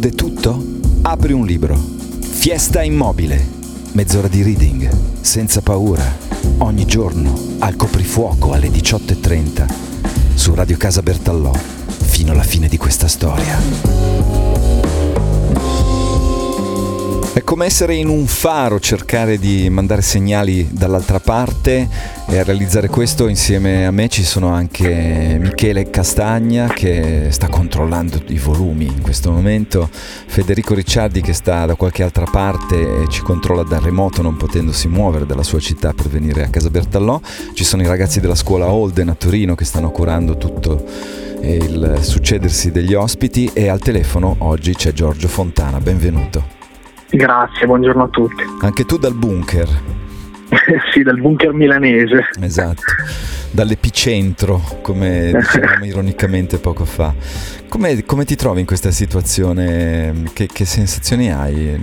chiude tutto? Apri un libro. Fiesta immobile. Mezz'ora di reading. Senza paura. Ogni giorno. Al coprifuoco alle 18.30. Su Radio Casa Bertallò. Fino alla fine di questa storia. È come essere in un faro, cercare di mandare segnali dall'altra parte e a realizzare questo insieme a me ci sono anche Michele Castagna che sta controllando i volumi in questo momento, Federico Ricciardi che sta da qualche altra parte e ci controlla da remoto non potendosi muovere dalla sua città per venire a Casa Bertallò, ci sono i ragazzi della scuola Holden a Torino che stanno curando tutto il succedersi degli ospiti e al telefono oggi c'è Giorgio Fontana, benvenuto. Grazie, buongiorno a tutti. Anche tu dal bunker? sì, dal bunker milanese. Esatto, dall'epicentro, come dicevamo ironicamente poco fa. Come, come, ti trovi in questa situazione? Che, che sensazioni hai?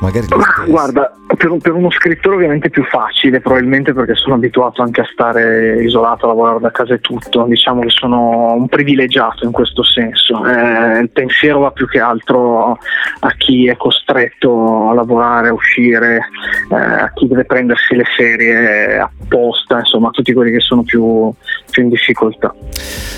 Magari Ma, guarda, per, per, uno scrittore ovviamente è più facile, probabilmente perché sono abituato anche a stare isolato, a lavorare da casa e tutto. Diciamo che sono un privilegiato in questo senso. Eh, il pensiero va più che altro a chi è costretto a lavorare, a uscire, eh, a chi deve prendersi le ferie apposta, insomma, a tutti quelli che sono più, più in difficoltà.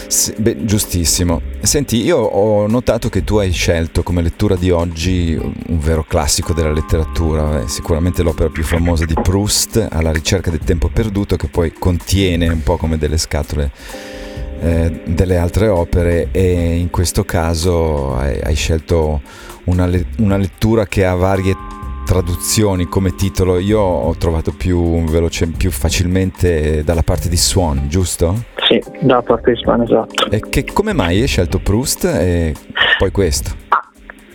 Sì, beh, giustissimo. Senti, io ho notato che tu hai scelto come lettura di oggi un vero classico della letteratura, eh, sicuramente l'opera più famosa di Proust, Alla ricerca del tempo perduto, che poi contiene un po' come delle scatole eh, delle altre opere e in questo caso hai, hai scelto una, le- una lettura che ha varie traduzioni come titolo io ho trovato più veloce, più facilmente dalla parte di Swan, giusto? Sì, dalla parte di Swan, esatto. E che, come mai hai scelto Proust e poi questo?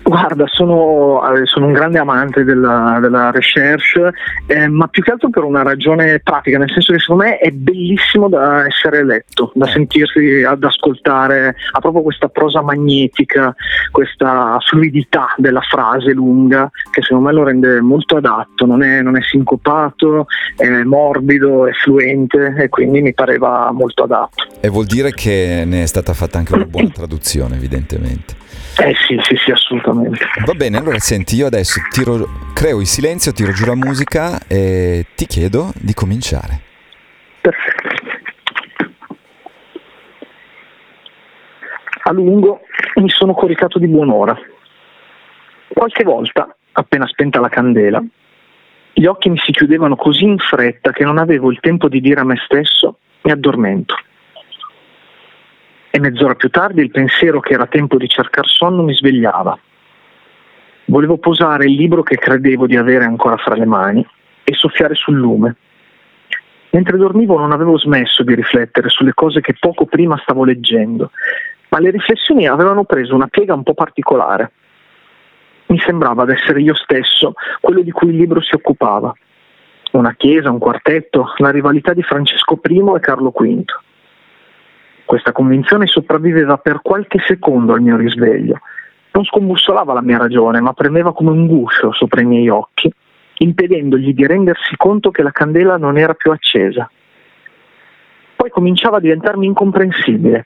Guarda, sono, eh, sono, un grande amante della, della recherche, eh, ma più che altro per una ragione pratica, nel senso che secondo me è bellissimo da essere letto, da sentirsi, ad ascoltare, ha proprio questa prosa magnetica, questa fluidità della frase lunga che secondo me lo rende molto adatto, non è, non è sincopato, è morbido, è fluente e quindi mi pareva molto adatto. E vuol dire che ne è stata fatta anche una buona traduzione, evidentemente. Eh sì, sì, sì, assolutamente. Va bene, allora senti, io adesso tiro, creo il silenzio, tiro giù la musica e ti chiedo di cominciare. Perfetto. A lungo mi sono coricato di buon'ora. Qualche volta, appena spenta la candela, gli occhi mi si chiudevano così in fretta che non avevo il tempo di dire a me stesso mi addormento e mezz'ora più tardi il pensiero che era tempo di cercare sonno mi svegliava. Volevo posare il libro che credevo di avere ancora fra le mani e soffiare sul lume. Mentre dormivo non avevo smesso di riflettere sulle cose che poco prima stavo leggendo, ma le riflessioni avevano preso una piega un po' particolare. Mi sembrava ad essere io stesso quello di cui il libro si occupava. Una chiesa, un quartetto, la rivalità di Francesco I e Carlo V. Questa convinzione sopravviveva per qualche secondo al mio risveglio. Non scombussolava la mia ragione, ma premeva come un guscio sopra i miei occhi, impedendogli di rendersi conto che la candela non era più accesa. Poi cominciava a diventarmi incomprensibile,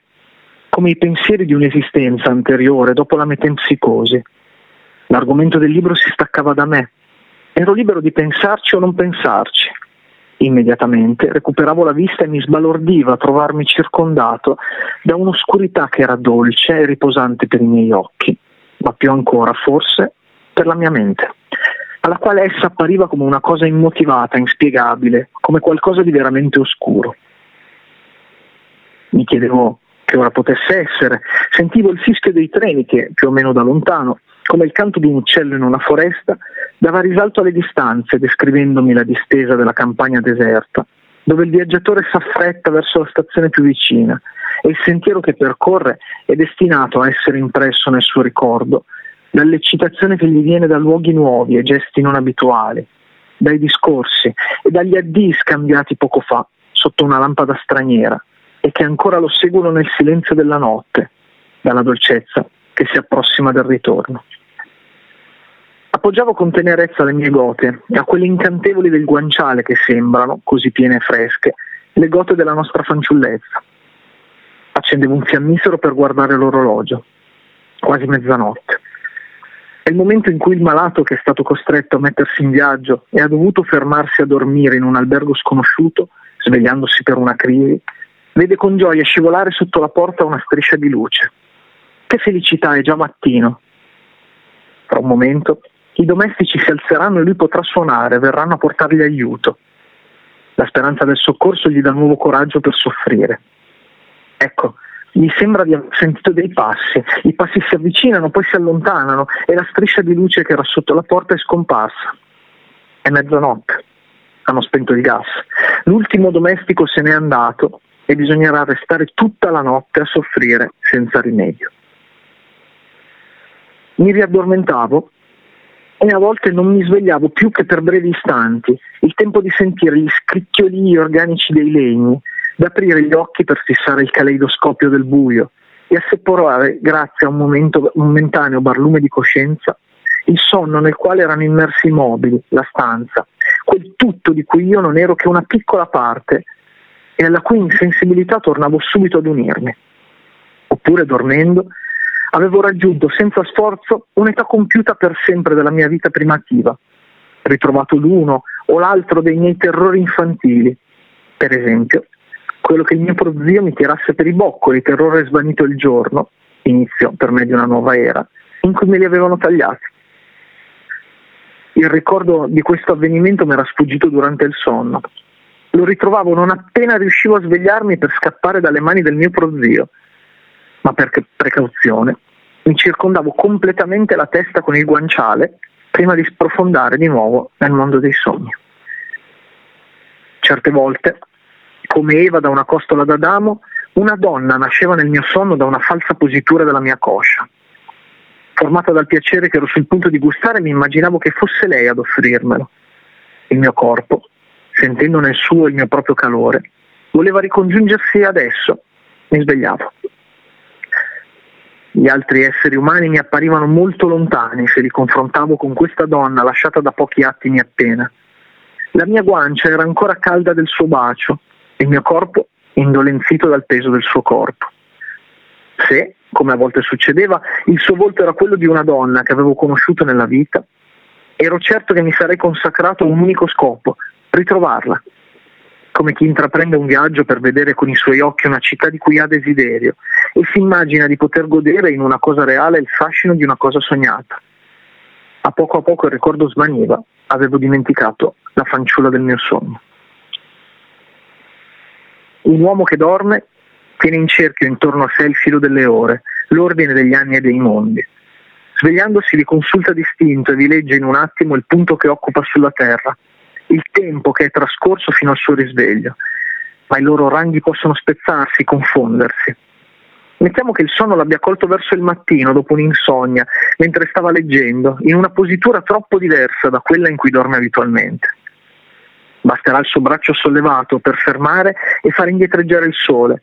come i pensieri di un'esistenza anteriore dopo la metempsicosi. L'argomento del libro si staccava da me. Ero libero di pensarci o non pensarci, Immediatamente recuperavo la vista e mi sbalordiva trovarmi circondato da un'oscurità che era dolce e riposante per i miei occhi, ma più ancora forse per la mia mente, alla quale essa appariva come una cosa immotivata, inspiegabile, come qualcosa di veramente oscuro. Mi chiedevo che ora potesse essere, sentivo il fischio dei treni che, più o meno da lontano, come il canto di un uccello in una foresta, dava risalto alle distanze, descrivendomi la distesa della campagna deserta, dove il viaggiatore s'affretta verso la stazione più vicina e il sentiero che percorre è destinato a essere impresso nel suo ricordo dall'eccitazione che gli viene da luoghi nuovi e gesti non abituali, dai discorsi e dagli addii scambiati poco fa sotto una lampada straniera e che ancora lo seguono nel silenzio della notte, dalla dolcezza che si approssima del ritorno. Appoggiavo con tenerezza le mie gote a quelle incantevoli del guanciale che sembrano, così piene e fresche, le gote della nostra fanciullezza. Accendevo un fiammifero per guardare l'orologio. Quasi mezzanotte. È il momento in cui il malato che è stato costretto a mettersi in viaggio e ha dovuto fermarsi a dormire in un albergo sconosciuto, svegliandosi per una crisi, vede con gioia scivolare sotto la porta una striscia di luce. Che felicità, è già mattino. Tra un momento i domestici si alzeranno e lui potrà suonare, verranno a portargli aiuto. La speranza del soccorso gli dà nuovo coraggio per soffrire. Ecco, gli sembra di aver sentito dei passi, i passi si avvicinano, poi si allontanano e la striscia di luce che era sotto la porta è scomparsa. È mezzanotte, hanno spento il gas. L'ultimo domestico se n'è andato e bisognerà restare tutta la notte a soffrire senza rimedio. Mi riaddormentavo e a volte non mi svegliavo più che per brevi istanti, il tempo di sentire gli scricchiolii organici dei legni, d'aprire gli occhi per fissare il caleidoscopio del buio e asseporare, grazie a un, momento, momentaneo barlume di coscienza, il sonno nel quale erano immersi i mobili, la stanza, quel tutto di cui io non ero che una piccola parte e alla cui insensibilità tornavo subito ad unirmi. Oppure dormendo avevo raggiunto senza sforzo un'età compiuta per sempre della mia vita primativa, ritrovato l'uno o l'altro dei miei terrori infantili, per esempio quello che il mio prozio mi tirasse per i boccoli, terrore svanito il giorno, inizio per me di una nuova era, in cui me li avevano tagliati. Il ricordo di questo avvenimento mi era sfuggito durante il sonno. Lo ritrovavo non appena riuscivo a svegliarmi per scappare dalle mani del mio prozio, ma per precauzione mi circondavo completamente la testa con il guanciale prima di sprofondare di nuovo nel mondo dei sogni. Certe volte come Eva da una costola d'Adamo, una donna nasceva nel mio sonno da una falsa positura della mia coscia. Formata dal piacere che ero sul punto di gustare, mi immaginavo che fosse lei ad offrirmelo. Il mio corpo, sentendo nel suo il mio proprio calore, voleva ricongiungersi adesso. Mi svegliavo. Gli altri esseri umani mi apparivano molto lontani se li confrontavo con questa donna lasciata da pochi attimi appena. La mia guancia era ancora calda del suo bacio il mio corpo indolenzito dal peso del suo corpo. Se, come a volte succedeva, il suo volto era quello di una donna che avevo conosciuto nella vita, ero certo che mi sarei consacrato a un unico scopo, ritrovarla, come chi intraprende un viaggio per vedere con i suoi occhi una città di cui ha desiderio e si immagina di poter godere in una cosa reale il fascino di una cosa sognata. A poco a poco il ricordo smaniva, avevo dimenticato la fanciulla del mio sogno. Un uomo che dorme tiene in cerchio intorno a sé il filo delle ore, l'ordine degli anni e dei mondi. Svegliandosi vi consulta distinto e vi legge in un attimo il punto che occupa sulla terra, il tempo che è trascorso fino al suo risveglio, ma i loro ranghi possono spezzarsi, confondersi. Mettiamo che il sonno l'abbia colto verso il mattino, dopo un'insonnia, mentre stava leggendo, in una positura troppo diversa da quella in cui dorme abitualmente. Basterà il suo braccio sollevato per fermare e far indietreggiare il sole.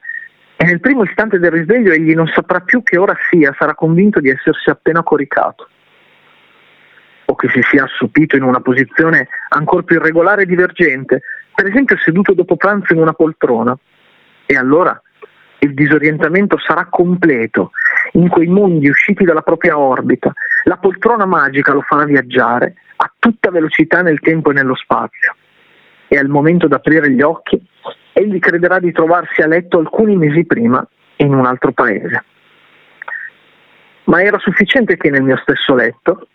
E nel primo istante del risveglio egli non saprà più che ora sia, sarà convinto di essersi appena coricato. O che si sia assopito in una posizione ancora più irregolare e divergente, per esempio seduto dopo pranzo in una poltrona. E allora il disorientamento sarà completo in quei mondi usciti dalla propria orbita. La poltrona magica lo farà viaggiare a tutta velocità nel tempo e nello spazio e al momento d'aprire gli occhi, egli crederà di trovarsi a letto alcuni mesi prima in un altro paese. Ma era sufficiente che nel mio stesso letto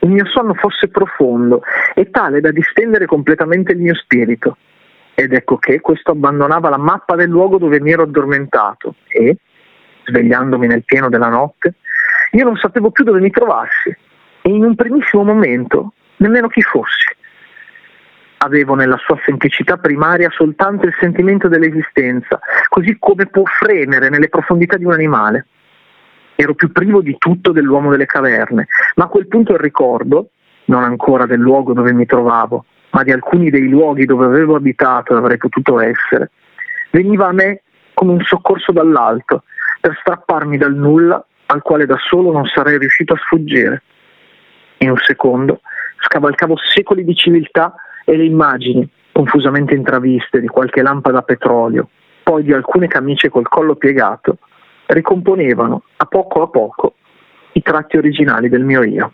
il mio sonno fosse profondo e tale da distendere completamente il mio spirito. Ed ecco che questo abbandonava la mappa del luogo dove mi ero addormentato e, svegliandomi nel pieno della notte, io non sapevo più dove mi trovassi e in un primissimo momento nemmeno chi fossi avevo nella sua semplicità primaria soltanto il sentimento dell'esistenza, così come può fremere nelle profondità di un animale. Ero più privo di tutto dell'uomo delle caverne, ma a quel punto il ricordo, non ancora del luogo dove mi trovavo, ma di alcuni dei luoghi dove avevo abitato e avrei potuto essere, veniva a me come un soccorso dall'alto, per strapparmi dal nulla al quale da solo non sarei riuscito a sfuggire. In un secondo scavalcavo secoli di civiltà e le immagini, confusamente intraviste, di qualche lampada a petrolio, poi di alcune camicie col collo piegato, ricomponevano a poco a poco i tratti originali del mio io.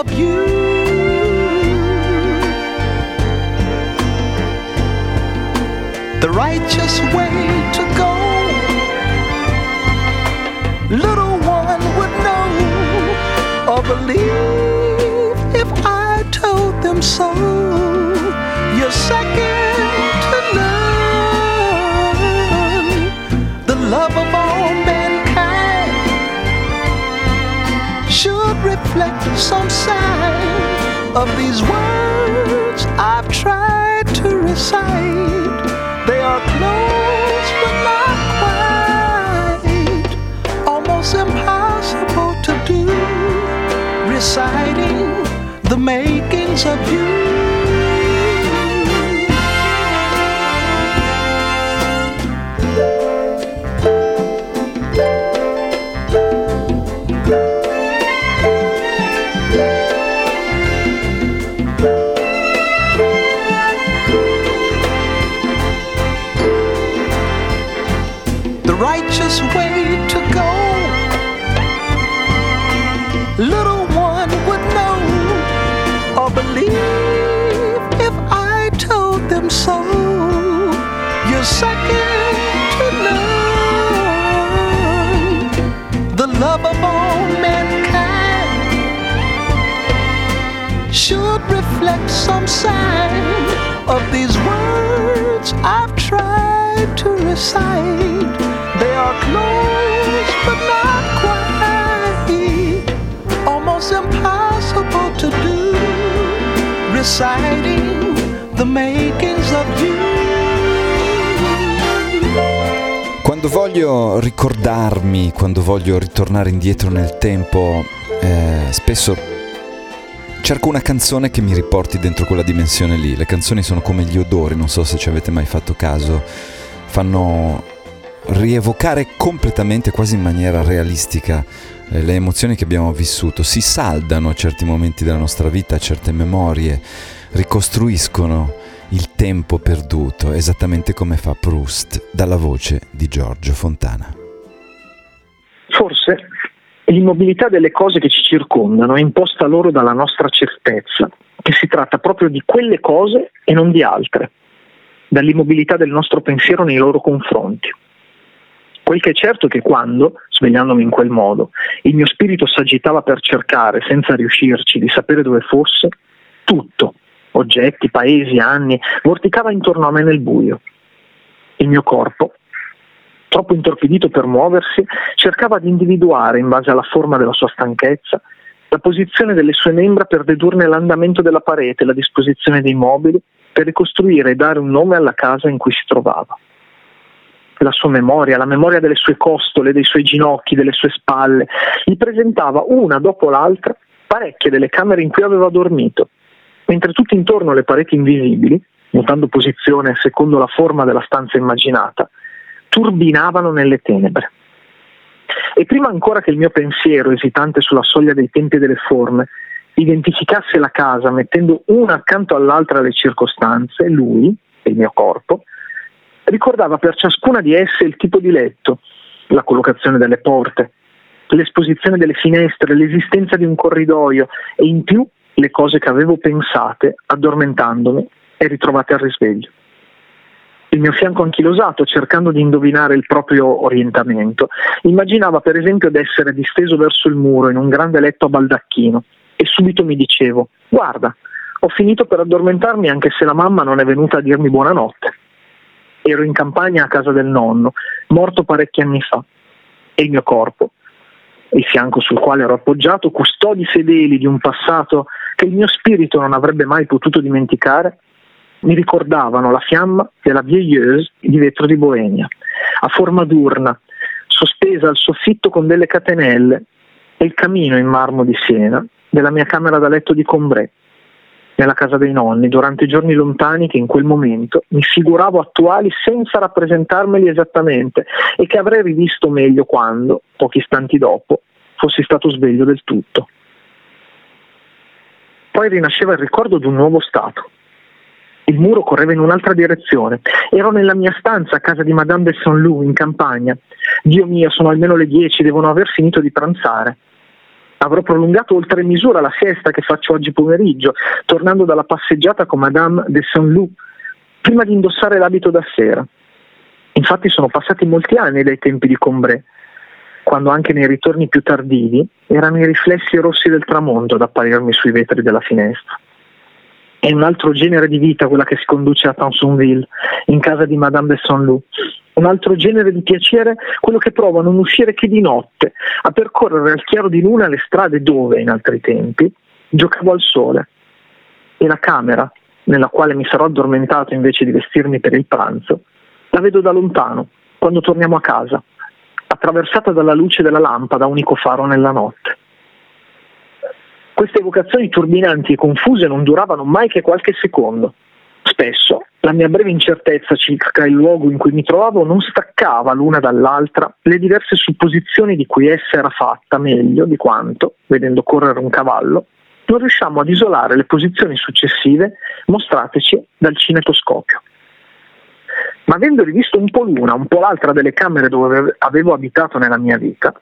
Of you. The righteous way to go, little one would know or believe if I told them so. You're second reflect some sign of these words I've tried to recite. They are close but not quite, almost impossible to do. Reciting the makings of you. Reciting the makings of you. Quando voglio ricordarmi, quando voglio ritornare indietro nel tempo, eh, spesso cerco una canzone che mi riporti dentro quella dimensione lì. Le canzoni sono come gli odori, non so se ci avete mai fatto caso, fanno rievocare completamente, quasi in maniera realistica, le emozioni che abbiamo vissuto, si saldano a certi momenti della nostra vita, a certe memorie, ricostruiscono il tempo perduto, esattamente come fa Proust, dalla voce di Giorgio Fontana. Forse l'immobilità delle cose che ci circondano è imposta loro dalla nostra certezza, che si tratta proprio di quelle cose e non di altre, dall'immobilità del nostro pensiero nei loro confronti. Quel che è certo è che quando, svegliandomi in quel modo, il mio spirito s'agitava per cercare, senza riuscirci, di sapere dove fosse, tutto, oggetti, paesi, anni, vorticava intorno a me nel buio. Il mio corpo, troppo intorpidito per muoversi, cercava di individuare, in base alla forma della sua stanchezza, la posizione delle sue membra per dedurne l'andamento della parete, la disposizione dei mobili, per ricostruire e dare un nome alla casa in cui si trovava. La sua memoria, la memoria delle sue costole, dei suoi ginocchi, delle sue spalle, gli presentava una dopo l'altra parecchie delle camere in cui aveva dormito, mentre tutti intorno alle pareti invisibili, mutando posizione secondo la forma della stanza immaginata, turbinavano nelle tenebre. E prima ancora che il mio pensiero, esitante sulla soglia dei tempi e delle forme, identificasse la casa mettendo una accanto all'altra le circostanze, lui, il mio corpo, ricordava per ciascuna di esse il tipo di letto, la collocazione delle porte, l'esposizione delle finestre, l'esistenza di un corridoio e in più le cose che avevo pensate addormentandomi e ritrovate al risveglio. il mio fianco anchilosato cercando di indovinare il proprio orientamento. Immaginava per esempio di essere disteso verso il muro in un grande letto a baldacchino e subito mi dicevo guarda, ho finito per addormentarmi anche se la mamma non è venuta a dirmi buonanotte. Ero in campagna a casa del nonno, morto parecchi anni fa, e il mio corpo, il fianco sul quale ero appoggiato, custodi fedeli di un passato che il mio spirito non avrebbe mai potuto dimenticare, mi ricordavano la fiamma della Vieilleuse di vetro di Boemia, a forma d'urna, sospesa al soffitto con delle catenelle, e il camino in marmo di Siena della mia camera da letto di Combray, nella casa dei nonni, durante i giorni lontani che in quel momento mi figuravo attuali senza rappresentarmeli esattamente e che avrei rivisto meglio quando, pochi istanti dopo, fossi stato sveglio del tutto. Poi rinasceva il ricordo di un nuovo stato, il muro correva in un'altra direzione. Ero nella mia stanza a casa di Madame de Saint-Loup in campagna. Dio mio, sono almeno le dieci, devono aver finito di pranzare. Avrò prolungato oltre misura la siesta che faccio oggi pomeriggio, tornando dalla passeggiata con Madame de Saint-Loup, prima di indossare l'abito da sera. Infatti sono passati molti anni dai tempi di Combray, quando anche nei ritorni più tardivi erano i riflessi rossi del tramonto ad apparirmi sui vetri della finestra. È un altro genere di vita quella che si conduce a Tansonville, in casa di Madame de Saint-Loup. Un altro genere di piacere quello che provo a non uscire che di notte, a percorrere al chiaro di luna le strade dove, in altri tempi, giocavo al sole. E la camera, nella quale mi sarò addormentato invece di vestirmi per il pranzo, la vedo da lontano, quando torniamo a casa, attraversata dalla luce della lampada, unico faro nella notte. Queste evocazioni turbinanti e confuse non duravano mai che qualche secondo. Spesso la mia breve incertezza circa il luogo in cui mi trovavo non staccava l'una dall'altra le diverse supposizioni di cui essa era fatta meglio di quanto, vedendo correre un cavallo, non riusciamo ad isolare le posizioni successive mostrateci dal cinetoscopio. Ma avendo rivisto un po' l'una, un po' l'altra delle camere dove avevo abitato nella mia vita,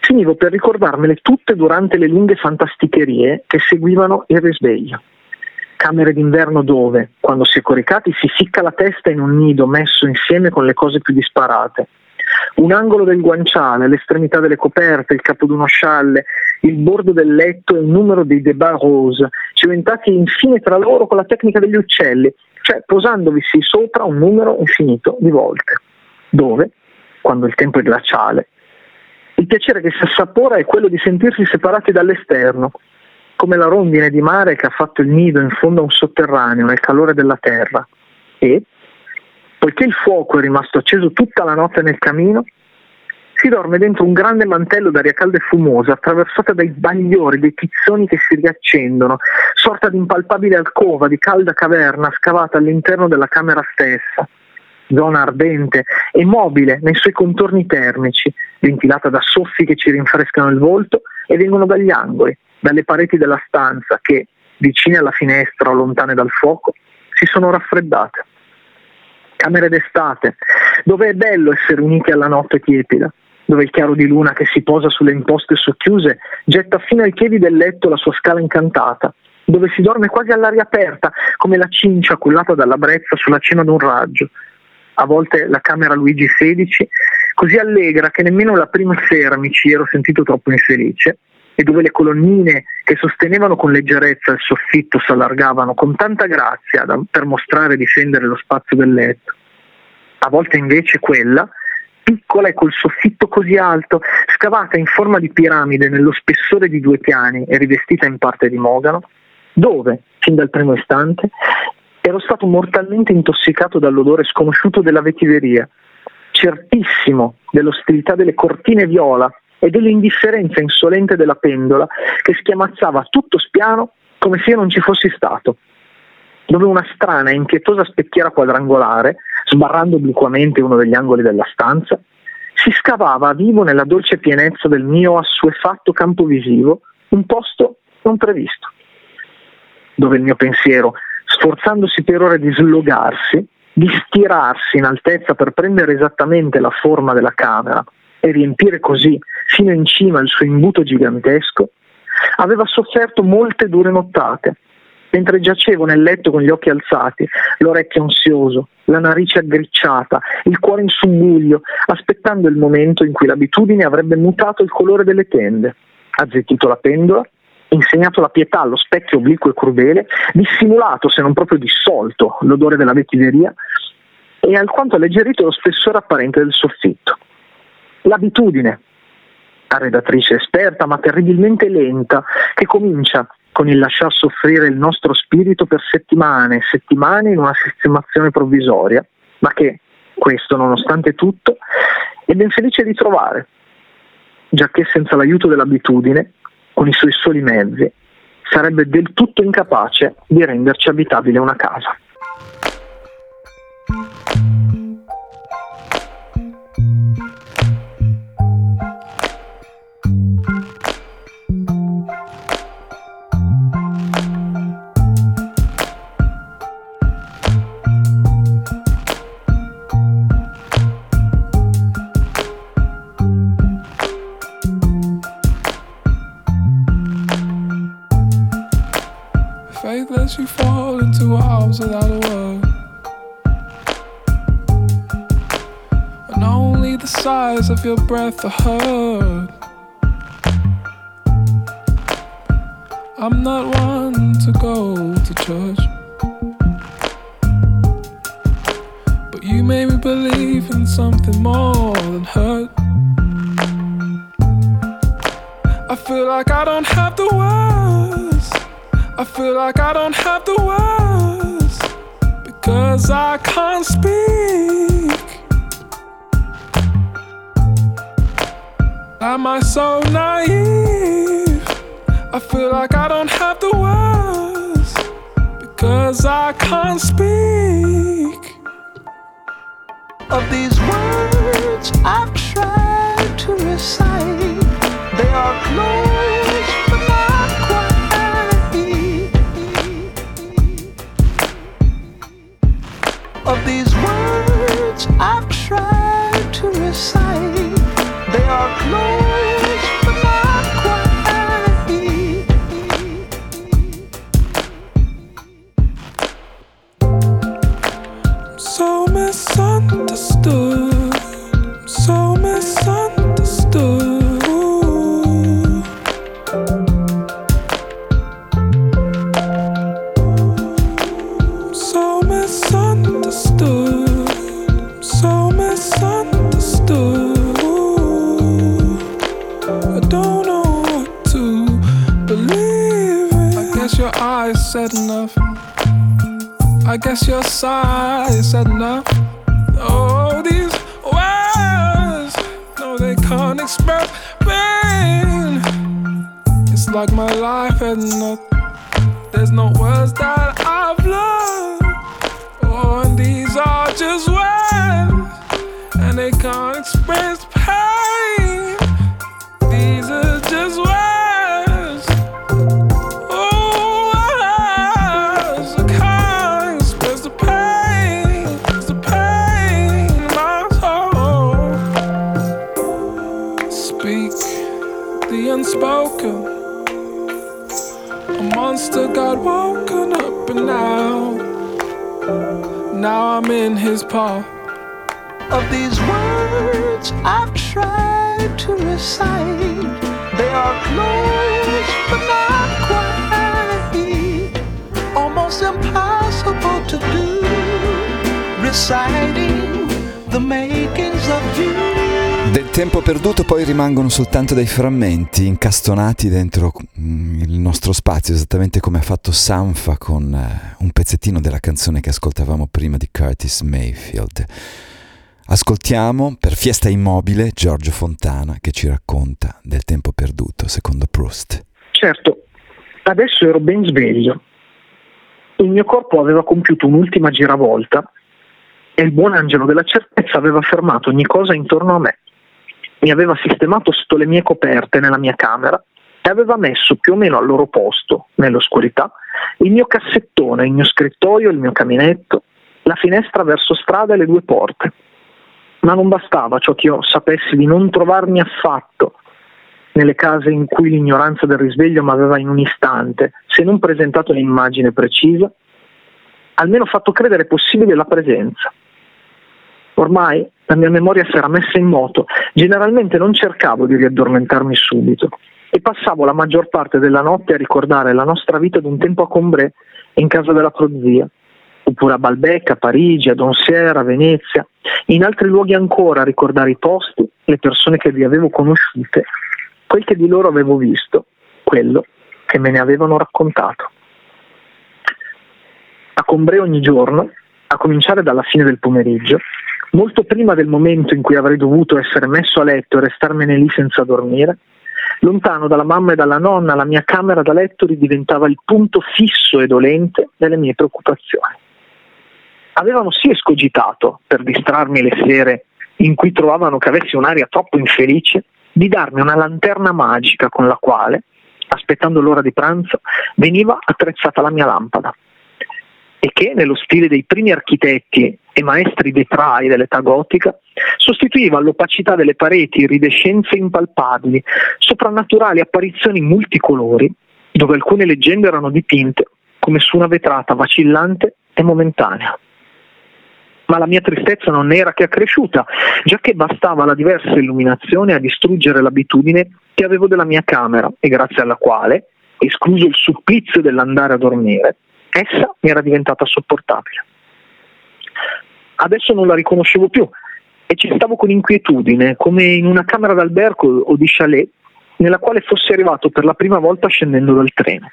finivo per ricordarmele tutte durante le lunghe fantasticherie che seguivano il risveglio. Camere d'inverno dove, quando si è coricati, si ficca la testa in un nido messo insieme con le cose più disparate. Un angolo del guanciale, l'estremità delle coperte, il capo di uno scialle, il bordo del letto e il numero dei débat rose, cimentati infine tra loro con la tecnica degli uccelli, cioè posandovisi sopra un numero infinito di volte. Dove, quando il tempo è glaciale, il piacere che si assapora è quello di sentirsi separati dall'esterno, come la rondine di mare che ha fatto il nido in fondo a un sotterraneo nel calore della terra. E, poiché il fuoco è rimasto acceso tutta la notte nel camino, si dorme dentro un grande mantello d'aria calda e fumosa, attraversata dai bagliori, dei tizzoni che si riaccendono, sorta di impalpabile alcova, di calda caverna scavata all'interno della camera stessa zona ardente e mobile nei suoi contorni termici, ventilata da soffi che ci rinfrescano il volto e vengono dagli angoli, dalle pareti della stanza che, vicine alla finestra o lontane dal fuoco, si sono raffreddate. Camere d'estate, dove è bello essere uniti alla notte tiepida, dove il chiaro di luna che si posa sulle imposte socchiuse getta fino ai piedi del letto la sua scala incantata, dove si dorme quasi all'aria aperta, come la cincia cullata dalla brezza sulla cima d'un raggio, a volte la camera Luigi XVI, così allegra che nemmeno la prima sera mi ci ero sentito troppo infelice e dove le colonnine che sostenevano con leggerezza il soffitto si allargavano con tanta grazia da, per mostrare e difendere lo spazio del letto. A volte invece quella, piccola e col soffitto così alto, scavata in forma di piramide nello spessore di due piani e rivestita in parte di mogano, dove, fin dal primo istante, ero stato mortalmente intossicato dall'odore sconosciuto della vetiveria, certissimo dell'ostilità delle cortine viola e dell'indifferenza insolente della pendola che schiamazzava tutto spiano come se io non ci fossi stato, dove una strana e impietosa specchiera quadrangolare, sbarrando obliquamente uno degli angoli della stanza, si scavava vivo nella dolce pienezza del mio assuefatto campo visivo un posto non previsto, dove il mio pensiero sforzandosi per ora di slogarsi, di stirarsi in altezza per prendere esattamente la forma della camera e riempire così fino in cima il suo imbuto gigantesco, aveva sofferto molte dure nottate, mentre giacevo nel letto con gli occhi alzati, l'orecchio ansioso, la narice aggricciata, il cuore in subbuglio, aspettando il momento in cui l'abitudine avrebbe mutato il colore delle tende, azzettito la pendola, insegnato la pietà allo specchio obliquo e crudele, dissimulato se non proprio dissolto l'odore della vetiveria e alquanto alleggerito lo spessore apparente del soffitto. L'abitudine, arredatrice esperta ma terribilmente lenta, che comincia con il lasciar soffrire il nostro spirito per settimane e settimane in una sistemazione provvisoria, ma che, questo nonostante tutto, è ben felice di trovare, giacché senza l'aiuto dell'abitudine, con i suoi soli mezzi, sarebbe del tutto incapace di renderci abitabile una casa. You fall into arms without a word. And only the size of your breath are heard. I'm not one to go to church. But you made me believe in something more than hurt. I feel like I don't have the words. I feel like I don't have the words because I can't speak. Am I so naive? I feel like I don't have the words because I can't speak. Of these words I've tried to recite, they are close. Of these words I've tried to recite. They are close, said enough. I guess your sigh said enough. Oh, these words, no, they can't express pain. It's like my life had enough. There's no words that I've learned. Oh, and these are just words, and they can't express now, now I'm in his paw. Of these words I've tried to recite, they are close tempo perduto poi rimangono soltanto dei frammenti incastonati dentro mm, il nostro spazio, esattamente come ha fatto Sanfa con eh, un pezzettino della canzone che ascoltavamo prima di Curtis Mayfield. Ascoltiamo per Fiesta Immobile Giorgio Fontana che ci racconta del tempo perduto secondo Proust. Certo, adesso ero ben sveglio. Il mio corpo aveva compiuto un'ultima giravolta e il buon angelo della certezza aveva fermato ogni cosa intorno a me mi aveva sistemato sotto le mie coperte nella mia camera e aveva messo più o meno al loro posto, nell'oscurità, il mio cassettone, il mio scrittoio, il mio caminetto, la finestra verso strada e le due porte. Ma non bastava ciò che io sapessi di non trovarmi affatto nelle case in cui l'ignoranza del risveglio mi aveva in un istante, se non presentato un'immagine precisa, almeno fatto credere possibile la presenza. Ormai la mia memoria si era messa in moto, generalmente non cercavo di riaddormentarmi subito e passavo la maggior parte della notte a ricordare la nostra vita d'un tempo a Combré in casa della prozia, oppure a Balbec, a Parigi, a Donsiera, a Venezia, in altri luoghi ancora a ricordare i posti, le persone che vi avevo conosciute, quel che di loro avevo visto, quello che me ne avevano raccontato. A Combré ogni giorno, a cominciare dalla fine del pomeriggio, molto prima del momento in cui avrei dovuto essere messo a letto e restarmene lì senza dormire, lontano dalla mamma e dalla nonna, la mia camera da letto ridiventava il punto fisso e dolente delle mie preoccupazioni. Avevano sì escogitato, per distrarmi le sere in cui trovavano che avessi un'aria troppo infelice, di darmi una lanterna magica con la quale, aspettando l'ora di pranzo, veniva attrezzata la mia lampada e che, nello stile dei primi architetti e maestri vetrai dell'età gotica, sostituiva all'opacità delle pareti iridescenze impalpabili, soprannaturali apparizioni multicolori, dove alcune leggende erano dipinte come su una vetrata vacillante e momentanea. Ma la mia tristezza non era che accresciuta, già che bastava la diversa illuminazione a distruggere l'abitudine che avevo della mia camera e grazie alla quale, escluso il supplizio dell'andare a dormire, essa mi era diventata sopportabile. Adesso non la riconoscevo più e ci stavo con inquietudine, come in una camera d'albergo o di chalet nella quale fossi arrivato per la prima volta scendendo dal treno.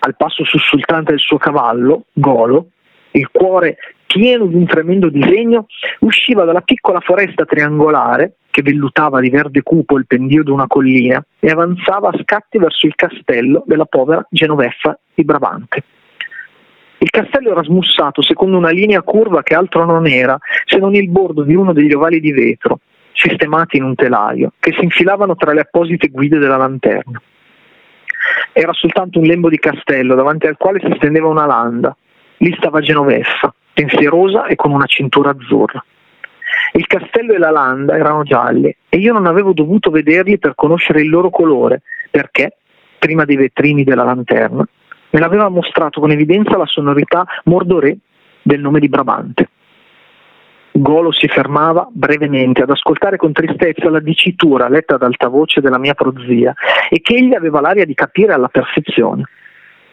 Al passo sussultante del suo cavallo, Golo, il cuore pieno di un tremendo disegno, usciva dalla piccola foresta triangolare che vellutava di verde cupo il pendio di una collina e avanzava a scatti verso il castello della povera Genoveffa di Brabante. Il castello era smussato secondo una linea curva che altro non era se non il bordo di uno degli ovali di vetro, sistemati in un telaio, che si infilavano tra le apposite guide della lanterna. Era soltanto un lembo di castello davanti al quale si stendeva una landa. Lì stava Genoveffa, pensierosa e con una cintura azzurra. Il castello e la landa erano gialli e io non avevo dovuto vederli per conoscere il loro colore, perché, prima dei vetrini della lanterna, me l'aveva mostrato con evidenza la sonorità mordoré del nome di Brabante. Golo si fermava brevemente ad ascoltare con tristezza la dicitura letta ad alta voce della mia prozia e che egli aveva l'aria di capire alla perfezione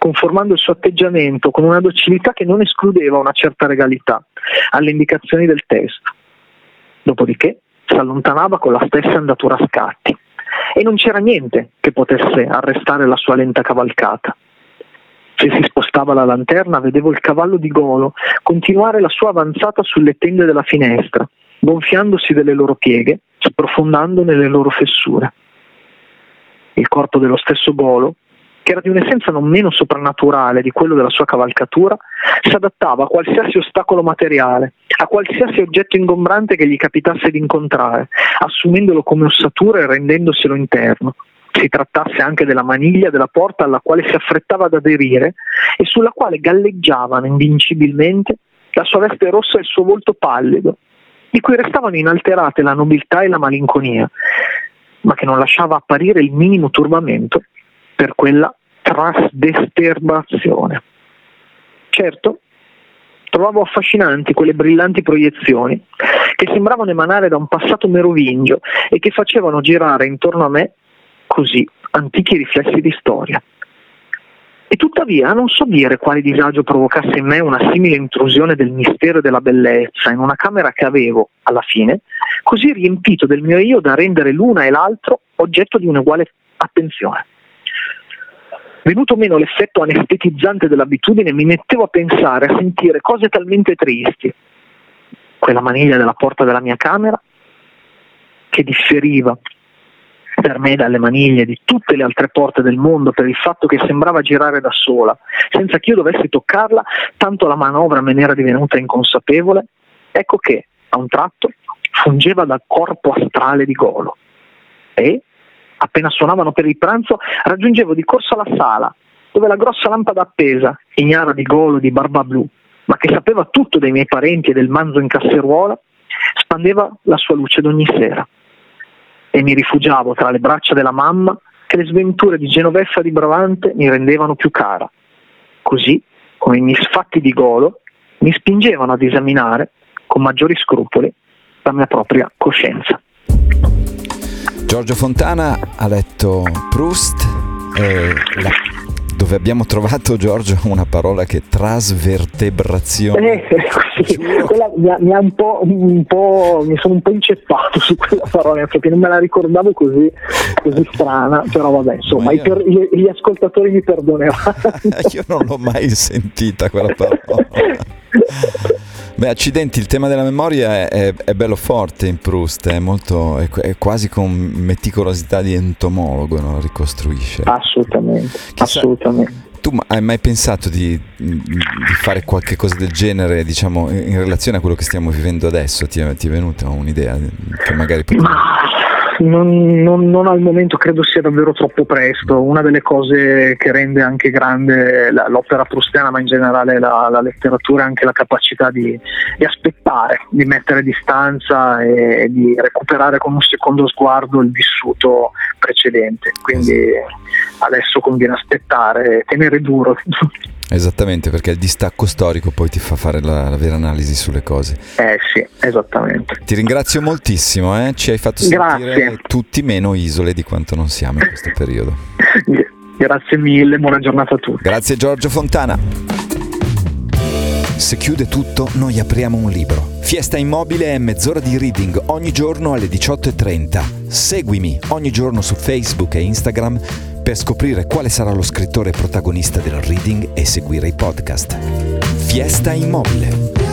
conformando il suo atteggiamento con una docilità che non escludeva una certa regalità alle indicazioni del testo. Dopodiché si allontanava con la stessa andatura a scatti e non c'era niente che potesse arrestare la sua lenta cavalcata. Se si spostava la lanterna vedevo il cavallo di Golo continuare la sua avanzata sulle tende della finestra, gonfiandosi delle loro pieghe, sprofondando nelle loro fessure. Il corpo dello stesso Golo che era di un'essenza non meno soprannaturale di quello della sua cavalcatura, si adattava a qualsiasi ostacolo materiale, a qualsiasi oggetto ingombrante che gli capitasse di incontrare, assumendolo come ossatura e rendendoselo interno. Si trattasse anche della maniglia della porta alla quale si affrettava ad aderire e sulla quale galleggiavano invincibilmente la sua veste rossa e il suo volto pallido, di cui restavano inalterate la nobiltà e la malinconia, ma che non lasciava apparire il minimo turbamento per quella trasdesterbazione. Certo, trovavo affascinanti quelle brillanti proiezioni che sembravano emanare da un passato merovingio e che facevano girare intorno a me così antichi riflessi di storia. E tuttavia non so dire quale disagio provocasse in me una simile intrusione del mistero e della bellezza in una camera che avevo, alla fine, così riempito del mio io da rendere l'una e l'altro oggetto di un'uguale attenzione. Venuto meno l'effetto anestetizzante dell'abitudine, mi mettevo a pensare, a sentire cose talmente tristi. Quella maniglia della porta della mia camera, che differiva per me dalle maniglie di tutte le altre porte del mondo per il fatto che sembrava girare da sola, senza che io dovessi toccarla, tanto la manovra me ne era divenuta inconsapevole, ecco che, a un tratto, fungeva da corpo astrale di Golo. E, appena suonavano per il pranzo, raggiungevo di corso la sala, dove la grossa lampada appesa, ignara di golo di barba blu, ma che sapeva tutto dei miei parenti e del manzo in casseruola, spandeva la sua luce d'ogni sera. e mi rifugiavo tra le braccia della mamma che le sventure di Genoveffa di Bravante mi rendevano più cara. Così, come i miei sfatti di golo, mi spingevano ad esaminare, con maggiori scrupoli, la mia propria coscienza. Giorgio Fontana ha letto Proust e la dove abbiamo trovato Giorgio una parola che trasvertebrazione. Eh, sì, quella mi, ha, mi, ha un un po', mi sono un po' inceppato su quella parola perché non me la ricordavo così, così strana, però vabbè, insomma, io... per, gli, gli, ascoltatori mi perdoneranno. io non l'ho mai sentita quella parola. Beh, accidenti, il tema della memoria è, è, è bello forte in Proust, è, molto, è, quasi con meticolosità di entomologo, no? ricostruisce. Assolutamente, Chissà, assolutamente. Tu hai mai pensato di, di, fare qualche cosa del genere, diciamo, in relazione a quello che stiamo vivendo adesso? Ti è, ti è venuta un'idea che magari potrebbe... Ma non, non, non, al momento, credo sia davvero troppo presto. Una delle cose che rende anche grande l'opera prustiana, ma in generale la, la letteratura, è anche la capacità di, di, aspettare, di mettere distanza e di recuperare con un secondo sguardo il vissuto precedente. Quindi adesso conviene aspettare, e tenere duro. Esattamente, perché il distacco storico poi ti fa fare la, la, vera analisi sulle cose. Eh sì, esattamente. Ti ringrazio moltissimo, eh? ci hai fatto sentire Grazie. tutti meno isole di quanto non siamo in questo periodo. Grazie mille, buona giornata a tutti. Grazie Giorgio Fontana. Se chiude tutto, noi apriamo un libro. Fiesta Immobile è mezz'ora di reading ogni giorno alle 18.30. Seguimi ogni giorno su Facebook e Instagram per scoprire quale sarà lo scrittore protagonista del reading e seguire i podcast. Fiesta Immobile.